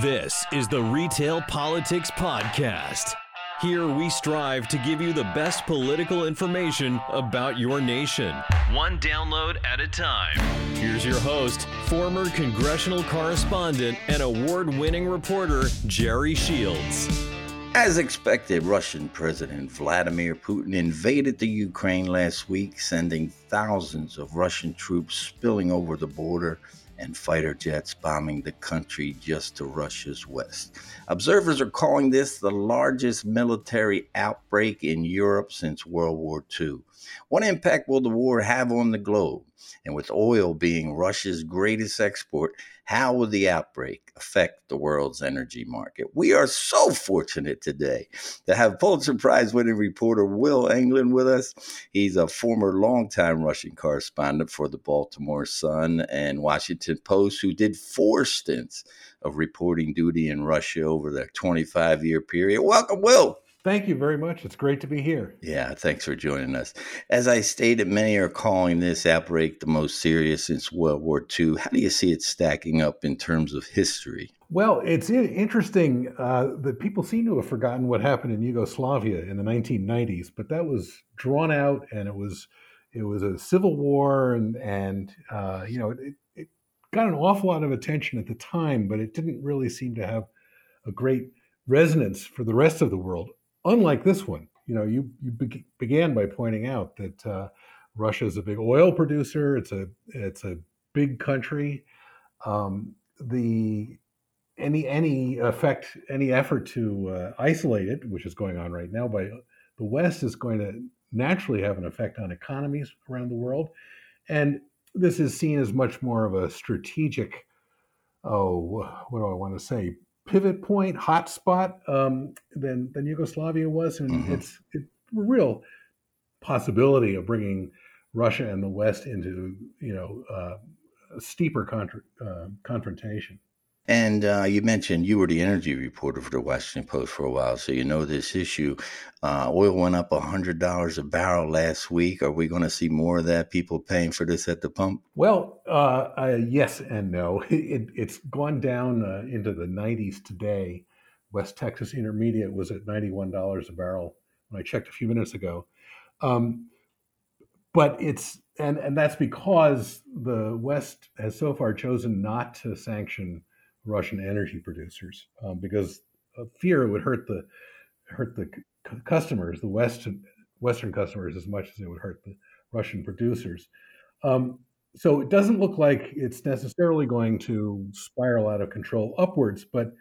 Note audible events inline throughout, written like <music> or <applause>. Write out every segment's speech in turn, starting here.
This is the Retail Politics Podcast. Here we strive to give you the best political information about your nation, one download at a time. Here's your host, former congressional correspondent and award winning reporter, Jerry Shields. As expected, Russian President Vladimir Putin invaded the Ukraine last week, sending thousands of Russian troops spilling over the border and fighter jets bombing the country just to Russia's west. Observers are calling this the largest military outbreak in Europe since World War II. What impact will the war have on the globe? And with oil being Russia's greatest export, how will the outbreak affect the world's energy market? We are so fortunate today to have Pulitzer Prize winning reporter Will Englund with us. He's a former longtime Russian correspondent for the Baltimore Sun and Washington Post who did four stints of reporting duty in Russia over the 25 year period. Welcome, Will. Thank you very much. It's great to be here. Yeah, thanks for joining us. As I stated, many are calling this outbreak the most serious since World War II. How do you see it stacking up in terms of history? Well, it's interesting uh, that people seem to have forgotten what happened in Yugoslavia in the 1990s, but that was drawn out and it was it was a civil war and and uh, you know it, it got an awful lot of attention at the time, but it didn't really seem to have a great resonance for the rest of the world unlike this one, you know, you you be- began by pointing out that uh, Russia is a big oil producer. It's a it's a big country. Um, the any any effect any effort to uh, isolate it, which is going on right now by the West, is going to naturally have an effect on economies around the world, and this is seen as much more of a strategic. Oh, what do I want to say? Pivot point, hotspot um, than than Yugoslavia was, and mm-hmm. it's a real possibility of bringing Russia and the West into you know uh, a steeper contra- uh, confrontation. And uh, you mentioned you were the energy reporter for the Washington Post for a while, so you know this issue. Uh, oil went up $100 a barrel last week. Are we going to see more of that? People paying for this at the pump? Well, uh, uh yes and no. <laughs> It, it's gone down uh, into the 90s today. West Texas Intermediate was at $91 a barrel when I checked a few minutes ago. Um, but it's and and that's because the West has so far chosen not to sanction Russian energy producers um, because of fear it would hurt the hurt the c- customers, the Western Western customers, as much as it would hurt the Russian producers. Um, so it doesn't look like it's necessarily going to spiral out of control upwards, but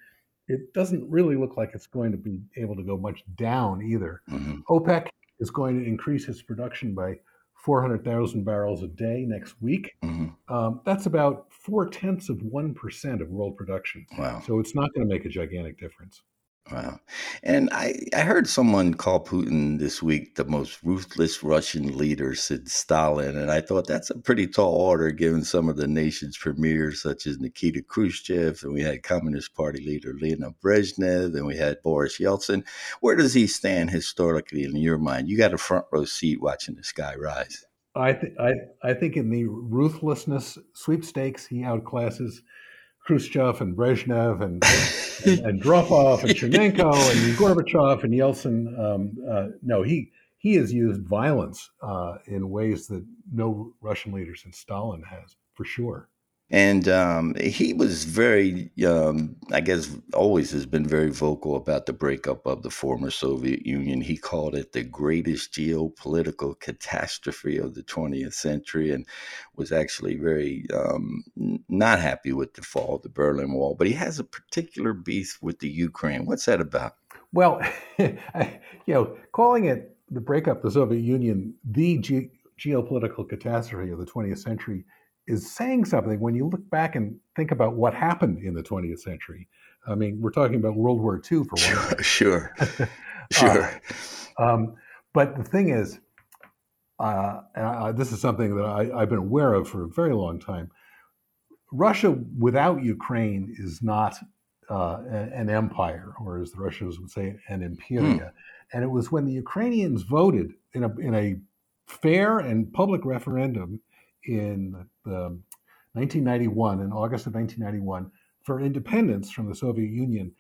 it doesn't really look like it's going to be able to go much down either. Mm-hmm. OPEC is going to increase its production by 400,000 barrels a day next week. Mm-hmm. Um, that's about four tenths of 1% of world production. Wow. So it's not going to make a gigantic difference. Wow. And I, I heard someone call Putin this week the most ruthless Russian leader since Stalin. And I thought that's a pretty tall order given some of the nation's premiers, such as Nikita Khrushchev, and we had Communist Party leader Leonid Brezhnev, and we had Boris Yeltsin. Where does he stand historically in your mind? You got a front row seat watching the sky rise. I, th- I, I think in the ruthlessness sweepstakes, he outclasses Khrushchev and Brezhnev and <laughs> and, and and Chernenko <laughs> and Gorbachev and Yeltsin. Um, uh, no, he he has used violence uh, in ways that no Russian leader since Stalin has, for sure. And um, he was very, um, I guess, always has been very vocal about the breakup of the former Soviet Union. He called it the greatest geopolitical catastrophe of the 20th century and was actually very um, not happy with the fall of the Berlin Wall. But he has a particular beef with the Ukraine. What's that about? Well, <laughs> you know, calling it the breakup of the Soviet Union the ge- geopolitical catastrophe of the 20th century is saying something when you look back and think about what happened in the 20th century. I mean, we're talking about World War II for one. Sure, sure. <laughs> uh, um, but the thing is, uh, I, this is something that I, have been aware of for a very long time. Russia without Ukraine is not uh, an empire, or as the Russians would say, an imperia. Hmm. And it was when the Ukrainians voted in a, in a fair and public referendum in the 1991, in August of 1991, for independence from the Soviet Union,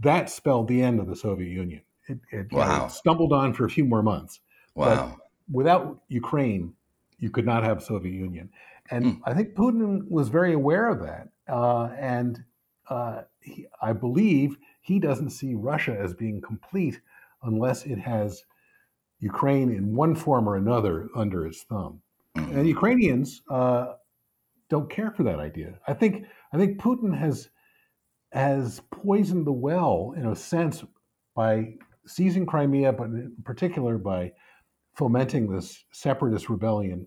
that spelled the end of the Soviet Union. It, it wow. know, stumbled on for a few more months. Wow. But without Ukraine, you could not have Soviet Union. And mm. I think Putin was very aware of that. Uh, and uh, he, I believe he doesn't see Russia as being complete unless it has Ukraine in one form or another under its thumb. Mm. And Ukrainians uh, don't care for that idea. I think I think Putin has has poisoned the well in a sense by seizing Crimea, but in particular by fomenting this separatist rebellion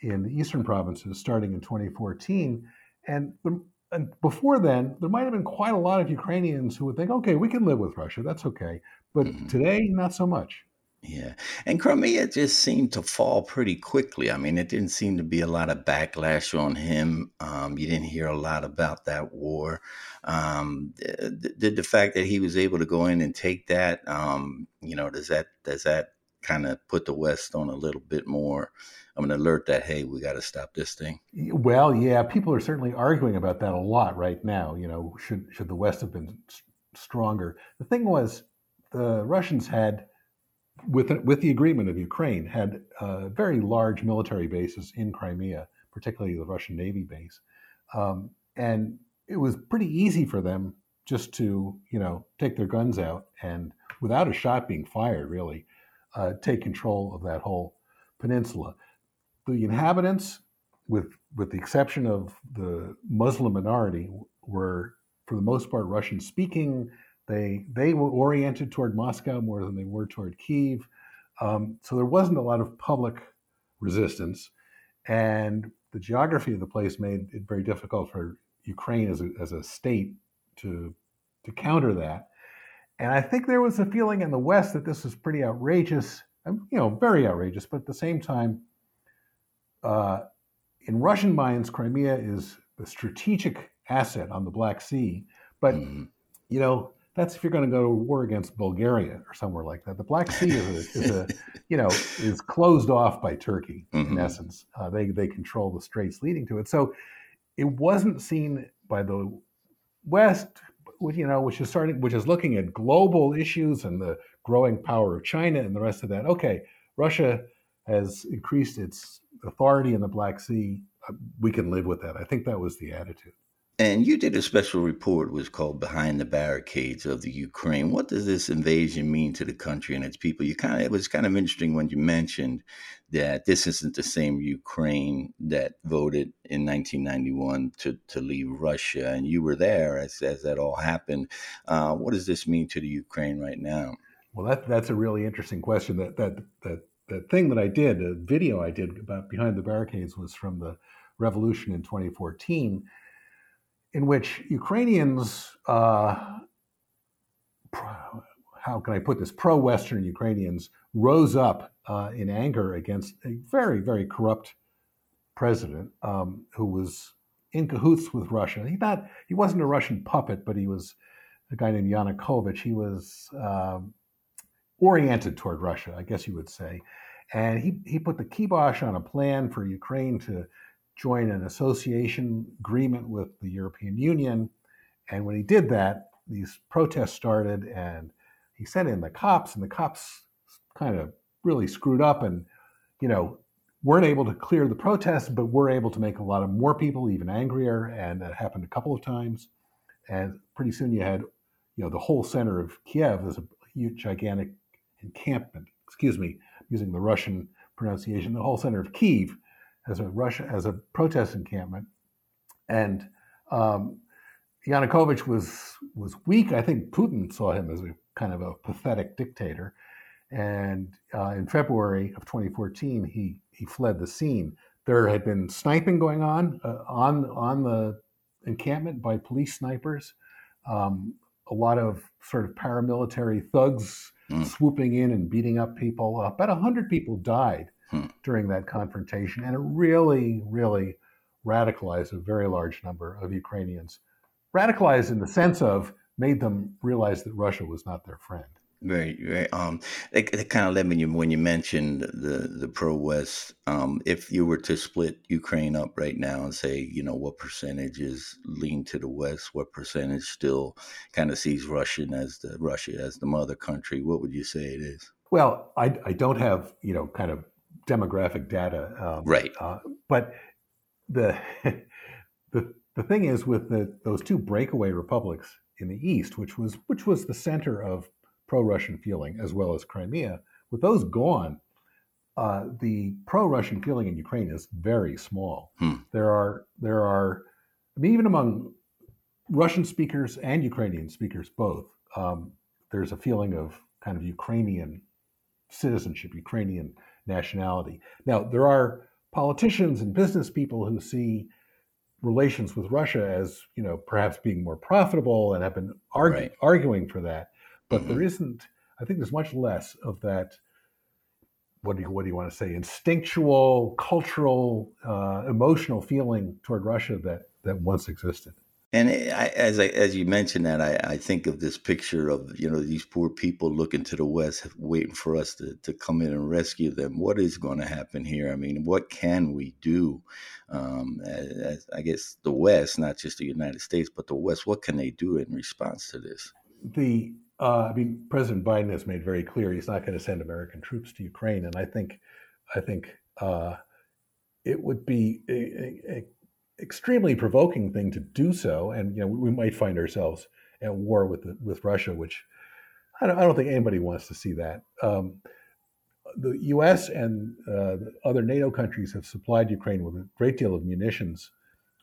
in the eastern provinces starting in 2014. And, the, and before then, there might have been quite a lot of Ukrainians who would think, okay, we can live with Russia, that's okay. But mm-hmm. today, not so much. Yeah. And Crimea just seemed to fall pretty quickly. I mean, it didn't seem to be a lot of backlash on him. Um, you didn't hear a lot about that war. Um, did the fact that he was able to go in and take that, um, you know, does that does that kind of put the West on a little bit more of an alert that hey, we got to stop this thing? Well, yeah, people are certainly arguing about that a lot right now. You know, should should the West have been stronger? The thing was, the Russians had with with the agreement of Ukraine, had uh, very large military bases in Crimea, particularly the Russian Navy base, um, and it was pretty easy for them just to you know take their guns out and without a shot being fired, really, uh, take control of that whole peninsula. The inhabitants, with with the exception of the Muslim minority, were for the most part Russian speaking. They they were oriented toward Moscow more than they were toward Kiev, um, so there wasn't a lot of public resistance, and the geography of the place made it very difficult for Ukraine as a, as a state to to counter that. And I think there was a feeling in the West that this was pretty outrageous, you know, very outrageous. But at the same time, uh, in Russian minds, Crimea is a strategic asset on the Black Sea. But mm-hmm. you know, that's if you're going to go to war against Bulgaria or somewhere like that. The Black Sea is a, is a <laughs> you know, is closed off by Turkey mm-hmm. in essence. Uh, they they control the straits leading to it. So it wasn't seen by the West, you know, which is starting, which is looking at global issues and the growing power of China and the rest of that. Okay, Russia has increased its authority in the Black Sea. Uh, we can live with that. I think that was the attitude. And you did a special report, was called Behind the Barricades of the Ukraine. What does this invasion mean to the country and its people? You kind of it was kind of interesting when you mentioned that this isn't the same Ukraine that voted in 1991 to, to leave Russia, and you were there as, as that all happened. Uh, what does this mean to the Ukraine right now? Well, that, that's a really interesting question. That that that that thing that I did, a video I did about Behind the Barricades, was from the revolution in 2014 in which Ukrainians, uh, how can I put this, pro Western Ukrainians rose up uh, in anger against a very, very corrupt president um, who was in cahoots with Russia. He not he wasn't a Russian puppet, but he was a guy named Yanukovych. He was uh, oriented toward Russia, I guess you would say, and he he put the kibosh on a plan for Ukraine to join an association agreement with the European Union. And when he did that, these protests started, and he sent in the cops, and the cops kind of really screwed up and, you know, weren't able to clear the protests, but were able to make a lot of more people even angrier. And that happened a couple of times. And pretty soon you had, you know, the whole center of Kiev is a huge, gigantic encampment, excuse me, using the Russian pronunciation, the whole center of Kiev as a Russia as a protest encampment, and um, Yanukovych was was weak. I think Putin saw him as a kind of a pathetic dictator, and uh, in February of 2014, he he fled the scene. There had been sniping going on uh, on on the encampment by police snipers. Um, a lot of sort of paramilitary thugs mm. swooping in and beating up people. Uh, about hundred people died hmm. during that confrontation. And it really, really radicalized a very large number of Ukrainians. Radicalized in the sense of made them realize that Russia was not their friend. Very, very. Um, it, it kind of led me when you mentioned the the pro West. Um, if you were to split Ukraine up right now and say, you know, what percentage is lean to the West, what percentage still kind of sees Russian as the Russia as the mother country, what would you say it is? Well, I, I don't have you know kind of demographic data, um, right? Uh, but the <laughs> the the thing is with the, those two breakaway republics in the east, which was which was the center of pro-Russian feeling as well as Crimea. With those gone, uh, the pro-Russian feeling in Ukraine is very small. Hmm. There are there are, I mean, even among Russian speakers and Ukrainian speakers both, um, there's a feeling of kind of Ukrainian citizenship, Ukrainian nationality. Now there are politicians and business people who see relations with Russia as you know perhaps being more profitable and have been argue, right. arguing for that. But mm-hmm. there isn't. I think there's much less of that. What do you what do you want to say? Instinctual, cultural, uh, emotional feeling toward Russia that that once existed. And I, as I, as you mentioned that, I, I think of this picture of you know these poor people looking to the west, waiting for us to, to come in and rescue them. What is going to happen here? I mean, what can we do? Um, as, I guess the West, not just the United States, but the West. What can they do in response to this? The uh, I mean, President Biden has made very clear he's not going to send American troops to Ukraine, and I think I think uh, it would be a, a extremely provoking thing to do so, and you know we, we might find ourselves at war with the, with Russia, which I don't, I don't, think anybody wants to see that. Um, the U.S. and uh, other NATO countries have supplied Ukraine with a great deal of munitions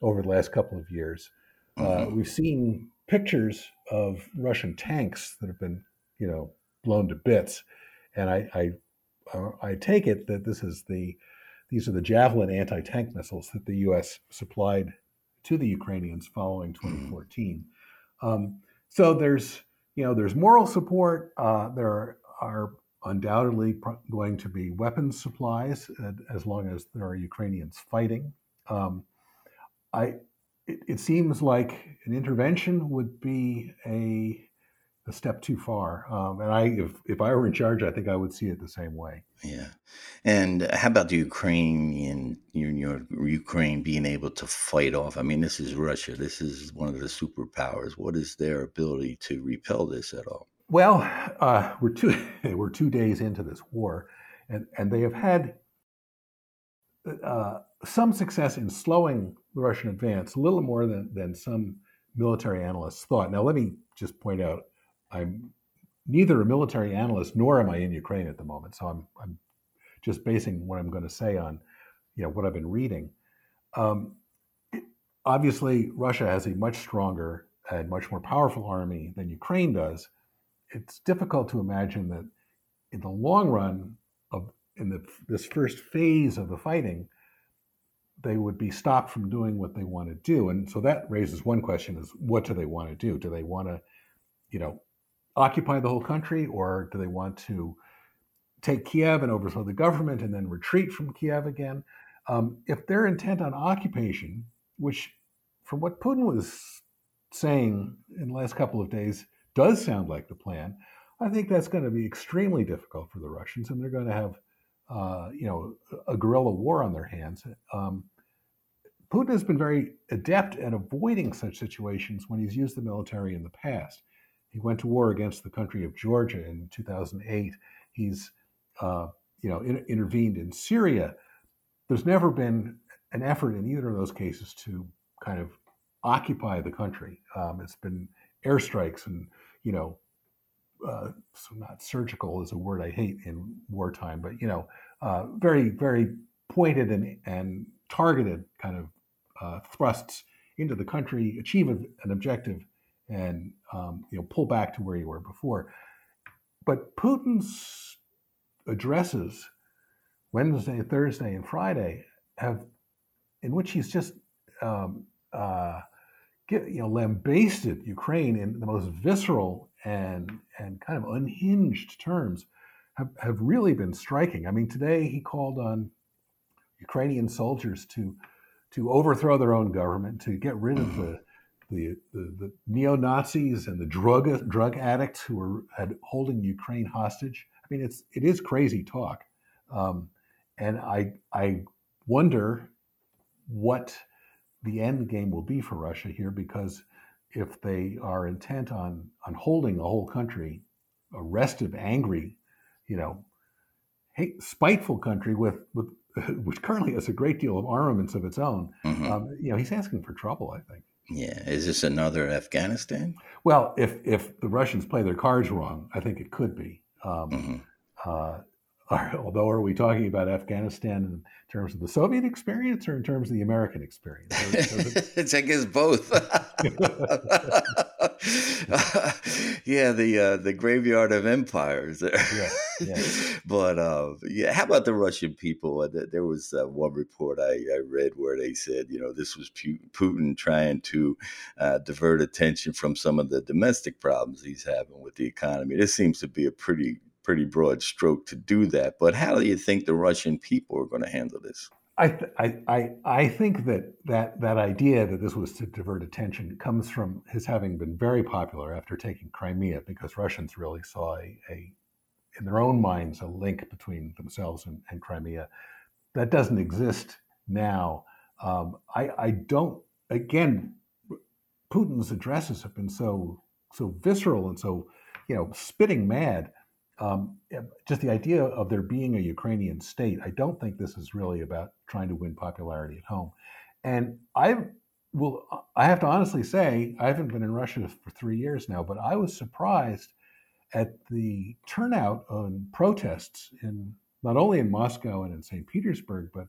over the last couple of years. Uh, mm-hmm. we've seen pictures of Russian tanks that have been, you know, blown to bits, and I, I, uh, I take it that this is the these are the Javelin anti tank missiles that the U.S. supplied to the Ukrainians following 2014. Mm. Um, so there's you know there's moral support. Uh, there are undoubtedly going to be weapons supplies uh, as long as there are Ukrainians fighting. Um, I it, it, seems like an intervention would be a a step too far. Um, and I, if, if I were in charge, I think I would see it the same way. Yeah. And how about the Ukrainian, you know, Ukraine being able to fight off? I mean, this is Russia. This is one of the superpowers. What is their ability to repel this at all? Well, uh, we're two <laughs> we're two days into this war, and and they have had uh, some success in slowing the Russian advance, a little more than than some military analysts thought. Now, let me just point out I'm neither a military analyst nor am I in Ukraine at the moment. So I'm, I'm just basing what I'm going to say on, you know, what I've been reading. Um, obviously, Russia has a much stronger and much more powerful army than Ukraine does. It's difficult to imagine that in the long run of in the, this first phase of the fighting, they would be stopped from doing what they want to do. And so that raises one question is what do they want to do? Do they want to, you know, occupy the whole country, or do they want to take Kiev and overthrow the government and then retreat from Kiev again? Um, if they're intent on occupation, which from what Putin was saying in the last couple of days does sound like the plan, I think that's going to be extremely difficult for the Russians, and they're going to have, uh, you know, a guerrilla war on their hands. Um, Putin has been very adept at avoiding such situations when he's used the military in the past. He went to war against the country of Georgia in 2008. He's, uh, you know, in, intervened in Syria. There's never been an effort in either of those cases to kind of occupy the country. Um, it's been airstrikes and, you know, uh, so not surgical is a word I hate in wartime, but you know, uh, very very pointed and and targeted kind of uh, thrusts into the country, achieve an objective, and um, you know pull back to where you were before. But Putin's addresses Wednesday, Thursday, and Friday have, in which he's just um, uh, get, you know lambasted Ukraine in the most visceral and and kind of unhinged terms, have, have really been striking. I mean, today he called on Ukrainian soldiers to to overthrow their own government, to get rid of the the, the, the neo Nazis and the drug drug addicts who were had, holding Ukraine hostage. I mean, it's it is crazy talk, um, and I I wonder what the end game will be for Russia here because if they are intent on on holding a whole country, a restive, angry, you know, hate, spiteful country with with <laughs> which currently has a great deal of armaments of its own, mm-hmm. um, you know, he's asking for trouble. I think. Yeah, is this another Afghanistan? Well, if if the Russians play their cards wrong, I think it could be. Um, mm-hmm. uh, <laughs> although, are we talking about Afghanistan in terms of the Soviet experience or in terms of the American experience? <laughs> it's, I guess, both. <laughs> <laughs> yeah, the uh, the graveyard of empires there. Yeah, yeah. <laughs> but uh, yeah, how about the Russian people? Uh, there was uh, one report I, I, read where they said, you know, this was Putin trying to uh, divert attention from some of the domestic problems he's having with the economy. This seems to be a pretty pretty broad stroke to do that. But how do you think the Russian people are going to handle this? I, I, I, I think that, that that idea that this was to divert attention comes from his having been very popular after taking Crimea, because Russians really saw a, a in their own minds, a link between themselves and, and Crimea. That doesn't exist now. Um, I, I don't, again, Putin's addresses have been so so visceral and so, you know, spitting mad um, just the idea of there being a Ukrainian state, I don't think this is really about trying to win popularity at home. And I will, I have to honestly say, I haven't been in Russia for three years now, but I was surprised at the turnout on protests in not only in Moscow and in St. Petersburg, but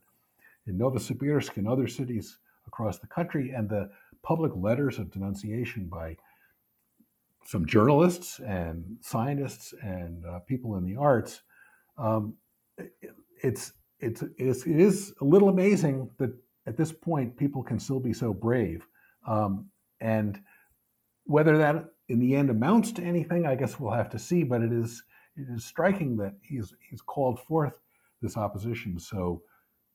in Novosibirsk and other cities across the country, and the public letters of denunciation by some journalists and scientists and uh, people in the arts, um, it, it's, it's, it's, it is a little amazing that at this point people can still be so brave. Um, and whether that in the end amounts to anything, I guess we'll have to see. But it is it is striking that he's he's called forth this opposition so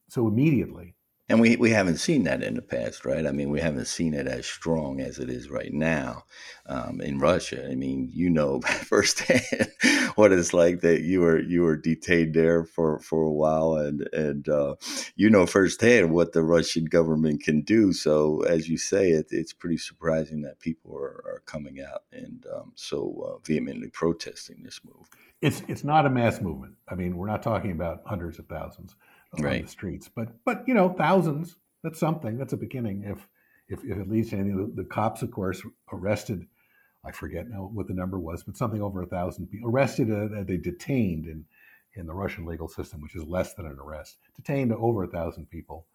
so immediately. And we, we haven't seen that in the past, right? I mean, we haven't seen it as strong as it is right now um, in Russia. I mean, you know <laughs> firsthand what it's like that you were you were detained there for, for a while, and and uh, you know firsthand what the Russian government can do. So, as you say, it, it's pretty surprising that people are, are coming out and um, so uh, vehemently protesting this move. It's it's not a mass movement. I mean, we're not talking about hundreds of thousands right. on the streets. But but you know, thousands. That's something. That's a beginning. If if, if it leads to anything, the, the cops, of course, arrested. I forget now what the number was, but something over a thousand people arrested. Uh, they detained in in the Russian legal system, which is less than an arrest, detained over a thousand people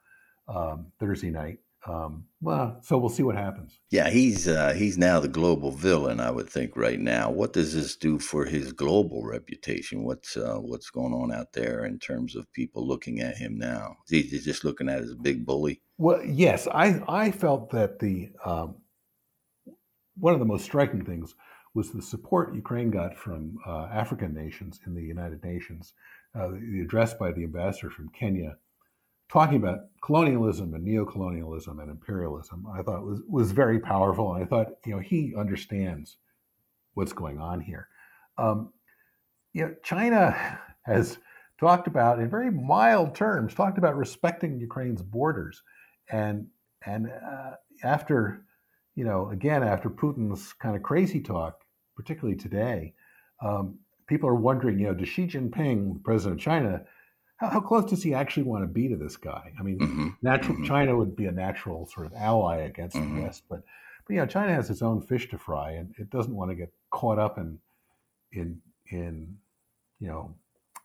um, Thursday night um, well, so we'll see what happens. Yeah, he's uh, he's now the global villain, I would think, right now. What does this do for his global reputation? What's uh, what's going on out there in terms of people looking at him now? Is he just looking at as a big bully? Well, yes, I I felt that the um, one of the most striking things was the support Ukraine got from uh, African nations in the United Nations. Uh, the address by the ambassador from Kenya talking about colonialism and neo-colonialism and imperialism, I thought was was very powerful, and I thought you know he understands what's going on here. Um, you know, China has talked about in very mild terms, talked about respecting Ukraine's borders, and and uh, after you know again after Putin's kind of crazy talk, particularly today, um, people are wondering, you know, does Xi Jinping, president of China, how, how, close does he actually want to be to this guy? I mean, mm-hmm. natural mm-hmm. China would be a natural sort of ally against mm-hmm. the West, but but yeah, China has its own fish to fry, and it doesn't want to get caught up in in in you know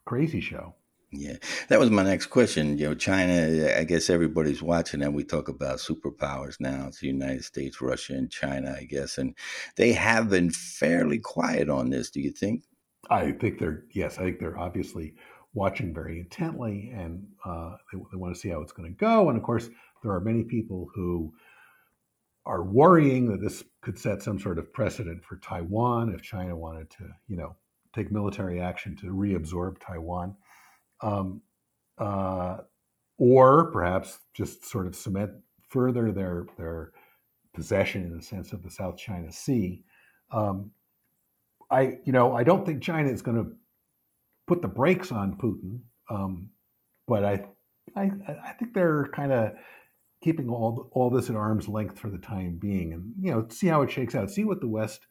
crazy show. Yeah, that was my next question. You know, China, I guess everybody's watching and we talk about superpowers now. It's the United States, Russia, and China, I guess. And they have been fairly quiet on this, do you think? I think they're, yes, I think they're obviously watching very intently and uh, they, they want to see how it's going to go. And of course, there are many people who are worrying that this could set some sort of precedent for Taiwan if China wanted to, you know, take military action to reabsorb Taiwan, um, uh, or perhaps just sort of cement further their their possession in the sense of the South China Sea. Um, I, you know, I don't think China is going to put the brakes on Putin, um, but I, I, I think they're kind of keeping all all this at arm's length for the time being, and you know, see how it shakes out. See what the West,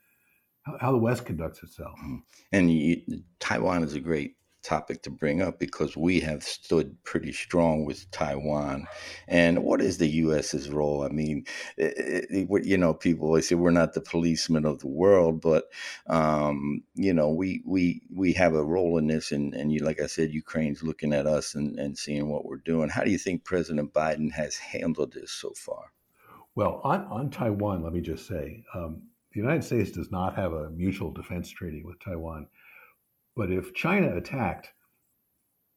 how the West conducts itself. Mm-hmm. And you, Taiwan is a great topic to bring up because we have stood pretty strong with Taiwan. And what is the U.S.'s role? I mean, it, it, you know, people always say we're not the policemen of the world, but um, you know, we we we have a role in this. And and you, like I said, Ukraine's looking at us and, and seeing what we're doing. How do you think President Biden has handled this so far? Well, on on Taiwan, let me just say. Um, the United States does not have a mutual defense treaty with Taiwan. But if China attacked,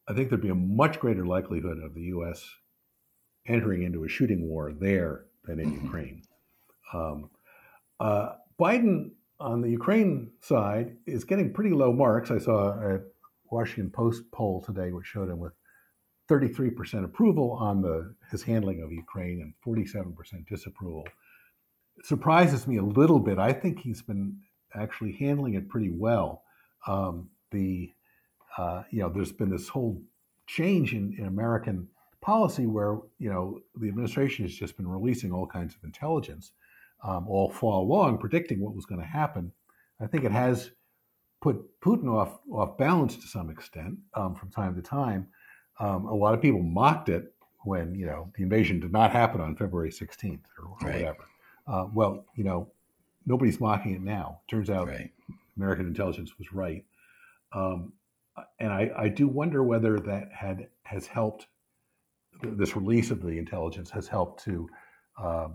I think there'd be a much greater likelihood of the U.S. entering into a shooting war there than in mm-hmm. Ukraine. Um, uh, Biden on the Ukraine side is getting pretty low marks. I saw a Washington Post poll today which showed him with 33% approval on the his handling of Ukraine and 47% disapproval. It surprises me a little bit. I think he's been actually handling it pretty well. Um, the uh, you know there's been this whole change in, in American policy where you know the administration has just been releasing all kinds of intelligence um, all fall long, predicting what was going to happen. I think it has put Putin off off balance to some extent um, from time to time. Um, a lot of people mocked it when you know the invasion did not happen on February 16th or, or right. whatever. Uh, well, you know, nobody's mocking it now. Turns out right. American intelligence was right. Um, and I, I, do wonder whether that had has helped. This release of the intelligence has helped to uh,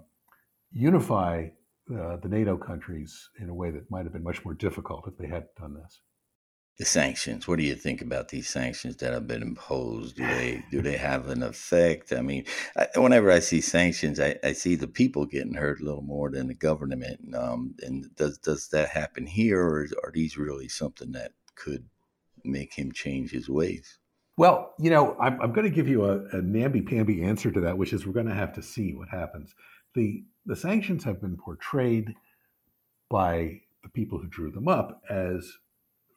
unify uh, the NATO countries in a way that might have been much more difficult if they had done this. The sanctions. What do you think about these sanctions that have been imposed? Do they do <sighs> they have an effect? I mean, I, whenever I see sanctions, I, I, see the people getting hurt a little more than the government. Um, and does does that happen here, or are these really something that could make him change his ways? Well, you know, I'm, I'm going to give you a, a namby-pamby answer to that, which is we're going to have to see what happens. The the sanctions have been portrayed by the people who drew them up as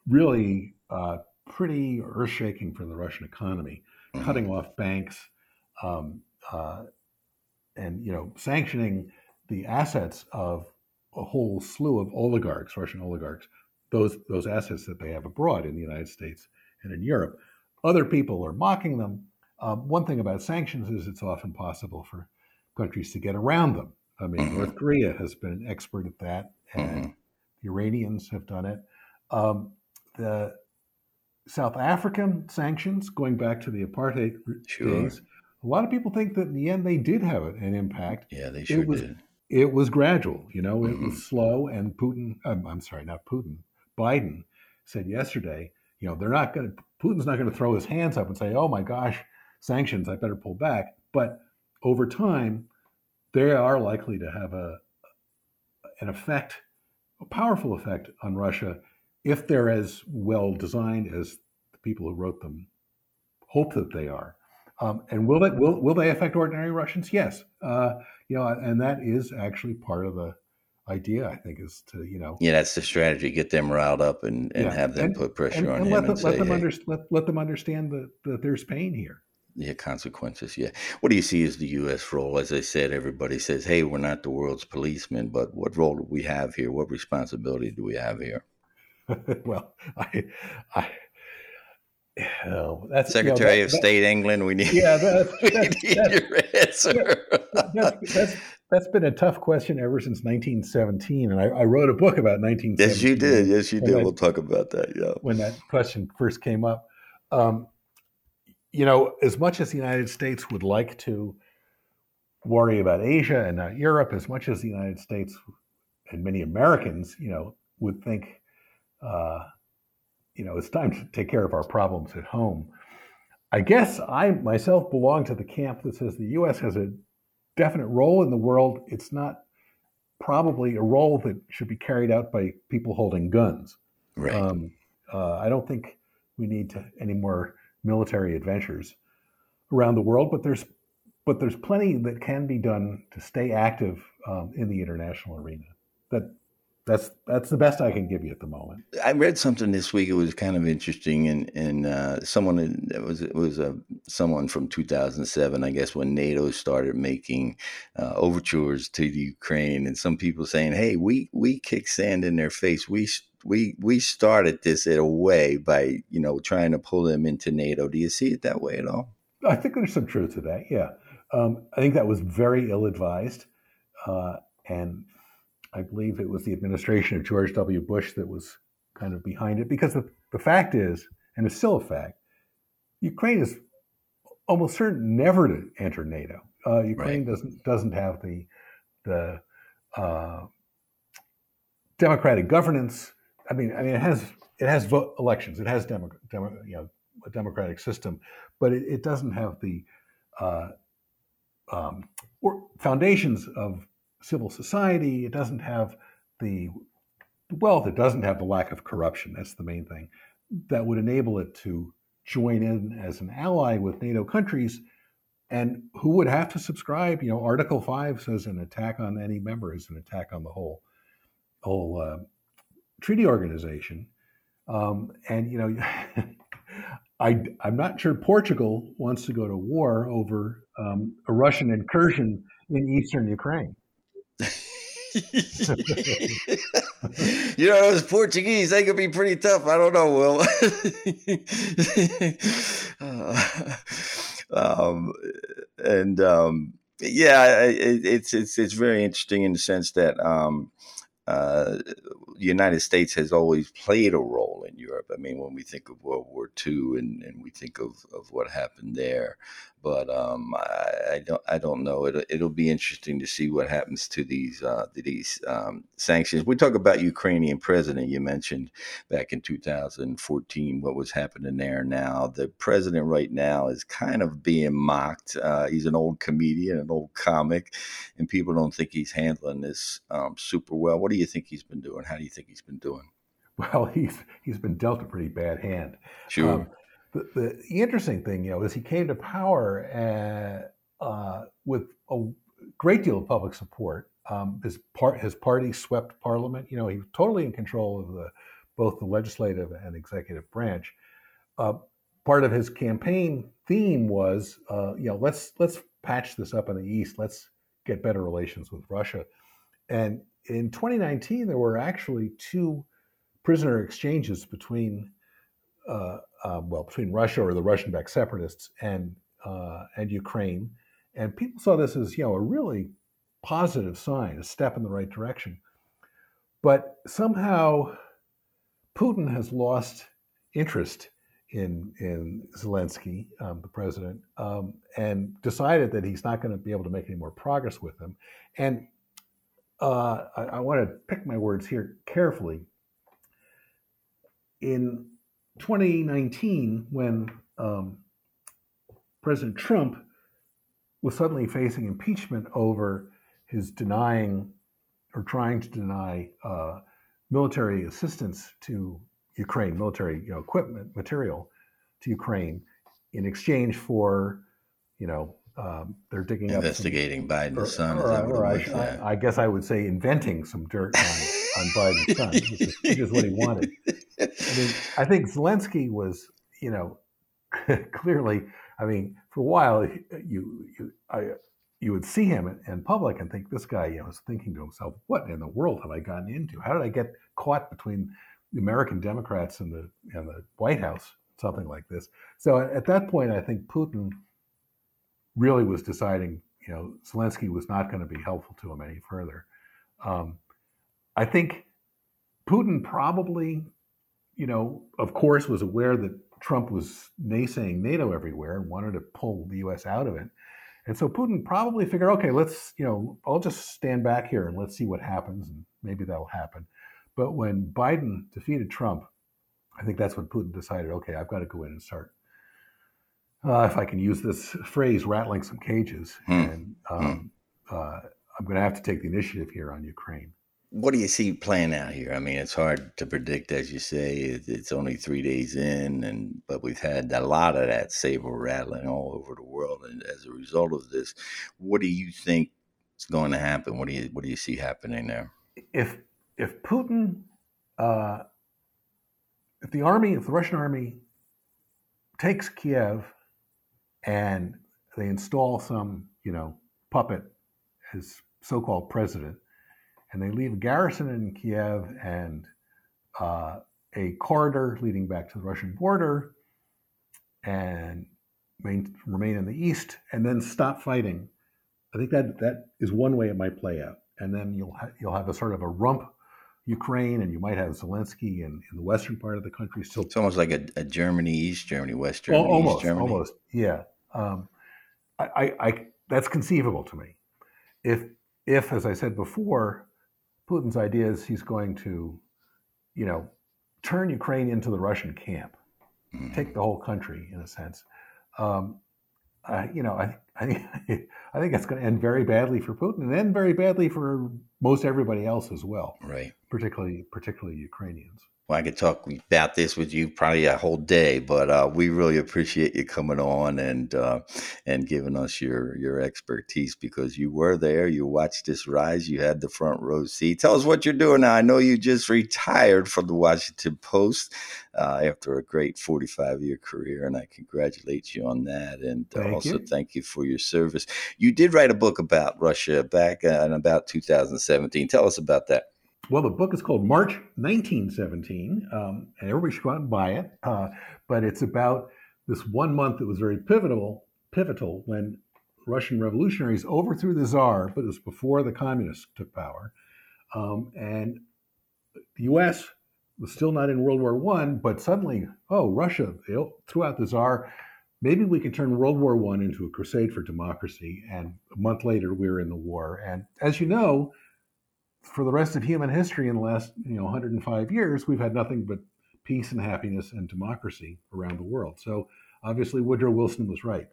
really uh, pretty earth-shaking for the Russian economy, mm-hmm. cutting off banks, um, uh, and you know, sanctioning the assets of a whole slew of oligarchs, Russian oligarchs, those those assets that they have abroad in the United States and in Europe. Other people are mocking them. Um, one thing about sanctions is it's often possible for countries to get around them. I mean, mm-hmm. North Korea has been an expert at that, and mm-hmm. the Iranians have done it. Um, the South African sanctions, going back to the apartheid sure. days, a lot of people think that in the end they did have an impact. Yeah, they sure it was, did. It was gradual, you know, mm-hmm. it was slow, and Putin, um, I'm sorry, not Putin, Biden said yesterday, you know, they're not going to, Putin's not going to throw his hands up and say, oh my gosh, sanctions, I better pull back. But over time, they are likely to have a, an effect, a powerful effect on Russia if they're as well designed as the people who wrote them hope that they are. Um, and will they will will they affect ordinary Russians? Yes, uh, you know, and that is actually part of the idea, I think, is to you know. Yeah, that's the strategy. Get them riled up and, and yeah. have them and, put pressure and, on and him let them, and say, let them, hey, under, let, let them understand that, that there's pain here. Yeah, consequences. Yeah. What do you see as the U.S. role? As I said, everybody says, "Hey, we're not the world's policemen," but what role do we have here? What responsibility do we have here? <laughs> well, I, I Oh, that's Secretary you know, that, of State that, Englund. We need. Yeah, that's, <laughs> we that's, need that's, your answer. that's, that's been a tough question ever since 1917, and I, I wrote a book about 1917. Yes, you did. Yes, you did. I, we'll talk about that. Yeah, when that question first came up, um, you know, as much as the United States would like to worry about Asia and not Europe, as much as the United States and many Americans, you know, would think. Uh, you know, it's time to take care of our problems at home. I guess I myself belong to the camp that says the U.S. has a definite role in the world. It's not probably a role that should be carried out by people holding guns. Right. Um, uh, I don't think we need to, any more military adventures around the world, but there's but there's plenty that can be done to stay active um, in the international arena. That that's that's the best I can give you at the moment. I read something this week. It was kind of interesting, and and uh, someone it was it was a someone from 2007, I guess, when NATO started making uh, overtures to the Ukraine, and some people saying, "Hey, we we kick sand in their face. We we we started this in a way by you know trying to pull them into NATO." Do you see it that way at all? I think there's some truth to that. Yeah, um, I think that was very ill advised, uh, and I believe it was the administration of George W. Bush that was kind of behind it because the, the fact is, and it's still a fact, Ukraine is almost certain never to enter NATO. Uh, Ukraine right. doesn't doesn't have the the uh, democratic governance. I mean, I mean, it has it has vote elections. It has demo, demo, you know a democratic system, but it, it doesn't have the uh, um, foundations of civil society. It doesn't have the wealth. It doesn't have the lack of corruption. That's the main thing that would enable it to join in as an ally with NATO countries. And who would have to subscribe? You know, Article Five says an attack on any member is an attack on the whole whole uh, treaty organization. Um, and you know, <laughs> I, am not sure Portugal wants to go to war over um, a Russian incursion in eastern Ukraine. <laughs> you know, those Portuguese, they could be pretty tough. I don't know, Will. uh, <laughs> um, and um, yeah, it, it's it's it's very interesting in the sense that um, uh, the United States has always played a role in Europe. I mean, when we think of World War II and, and we think of, of what happened there, but um, I, I, don't I don't know. It'll, it'll be interesting to see what happens to these uh, these um, sanctions. We talk about Ukrainian president. You mentioned back in 2014 what was happening there. Now the president right now is kind of being mocked. Uh, he's an old comedian, an old comic, and people don't think he's handling this um, super well. What do you think he's been doing? How do you think he's been doing? <laughs> Well, he's he's been dealt a pretty bad hand. Sure. The, the, interesting thing, you know, is he came to power uh, uh, with a great deal of public support. Um, his part, his party swept parliament. You know, he was totally in control of the both the legislative and executive branch. Uh, part of his campaign theme was, uh, you know, let's let's patch this up in the east. Let's get better relations with Russia. And in 2019, there were actually two prisoner exchanges between uh, um, well, between Russia or the Russian-backed separatists and uh, and Ukraine, and people saw this as you know a really positive sign, a step in the right direction. But somehow, Putin has lost interest in in Zelensky, um, the president, um, and decided that he's not going to be able to make any more progress with him. And uh, I, I want to pick my words here carefully. In 2019, when um, President Trump was suddenly facing impeachment over his denying or trying to deny uh, military assistance to Ukraine, military you know, equipment, material to Ukraine, in exchange for, you know, um, they're digging investigating up investigating Biden's son. Or, or, or I, I, I, guess I would say inventing some dirt on, on Biden's son, which is, what he wanted. I mean, I think Zelensky was, you know, <laughs> clearly. I mean, for a while, you you I, you would see him in, in, public and think this guy, you know, is thinking to himself, "What in the world have I gotten into? How did I get caught between the American Democrats and the and the White House?" Something like this. So at that point, I think Putin really was deciding, you know, Zelensky was not going to be helpful to him any further. Um, I think Putin probably you know, of course, was aware that Trump was naysaying NATO everywhere and wanted to pull the U.S. out of it. And so Putin probably figured, okay, let's, you know, I'll just stand back here and let's see what happens, and maybe that'll happen. But when Biden defeated Trump, I think that's when Putin decided, okay, I've got to go in and start, uh, if I can use this phrase, rattling some cages, hmm. and um, hmm. uh, I'm going to have to take the initiative here on Ukraine what do you see playing out here? I mean, it's hard to predict, as you say. It's only three days in, and but we've had a lot of that saber rattling all over the world. And as a result of this, what do you think is going to happen? What do you what do you see happening there? If if Putin, uh, if the army, if the Russian army takes Kiev and they install some, you know, puppet as so-called president, and they leave a garrison in Kiev and uh, a corridor leading back to the Russian border, and main, remain in the east, and then stop fighting. I think that that is one way it might play out, and then you'll ha- you'll have a sort of a rump Ukraine, and you might have Zelensky in, in the western part of the country. Still, it's almost like a, a Germany, East Germany, West Germany, well, almost, East Germany. almost, yeah. Um, I, I, I, that's conceivable to me. If, if, as I said before, Putin's idea is he's going to, you know, turn Ukraine into the Russian camp, mm-hmm. take the whole country in a sense. Um, uh, you know, I, I think <laughs> I think it's going to end very badly for Putin and end very badly for most everybody else as well. Right. Particularly, particularly Ukrainians. Well, I could talk about this with you probably a whole day, but uh, we really appreciate you coming on and uh, and giving us your your expertise because you were there, you watched this rise, you had the front row seat. Tell us what you're doing now. I know you just retired from the Washington Post uh, after a great 45 year career, and I congratulate you on that. And uh, also you. thank you for your service. You did write a book about Russia back uh, in about 2017. Tell us about that. Well, the book is called March 1917, um, and everybody should go out and buy it. Uh, but it's about this one month that was very pivotal, pivotal when Russian revolutionaries overthrew the Tsar, but it was before the communists took power. Um, and the U.S. was still not in World War One, but suddenly, oh, Russia threw out the Tsar. Maybe we can turn World War One into a crusade for democracy. And a month later, we were in the war. And as you know, for the rest of human history in the last you know 105 years, we've had nothing but peace and happiness and democracy around the world. So obviously Woodrow Wilson was right.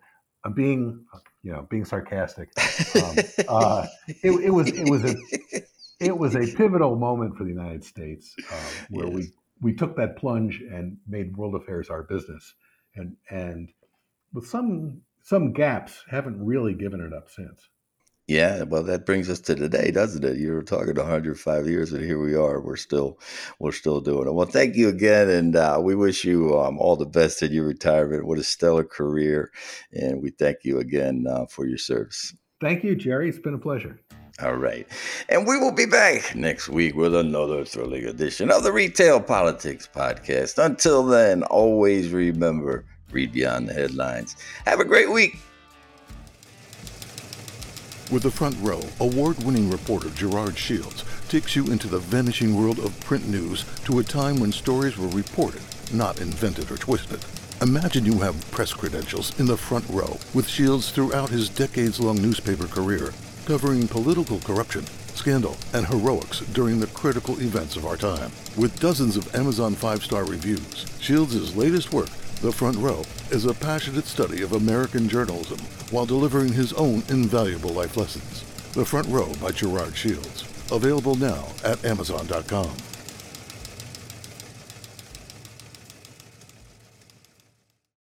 I'm being you know being sarcastic. Um, <laughs> uh, it, it, was it was a it was a pivotal moment for the United States uh, where yes. we we took that plunge and made world affairs our business, and and with some some gaps haven't really given it up since. Yeah, well, that brings us to today, doesn't it? You were talking 105 years, and here we are. We're still, we're still doing it. Well, thank you again, and uh, we wish you um, all the best in your retirement. What a stellar career, and we thank you again uh, for your service. Thank you, Jerry. It's been a pleasure. All right, and we will be back next week with another thrilling edition of the Retail Politics Podcast. Until then, always remember: read beyond the headlines. Have a great week. With the front row, award winning reporter Gerard Shields takes you into the vanishing world of print news to a time when stories were reported, not invented or twisted. Imagine you have press credentials in the front row with Shields throughout his decades long newspaper career, covering political corruption, scandal, and heroics during the critical events of our time. With dozens of Amazon five star reviews, Shields' latest work the Front Row is a passionate study of American journalism while delivering his own invaluable life lessons. The Front Row by Gerard Shields. Available now at Amazon.com.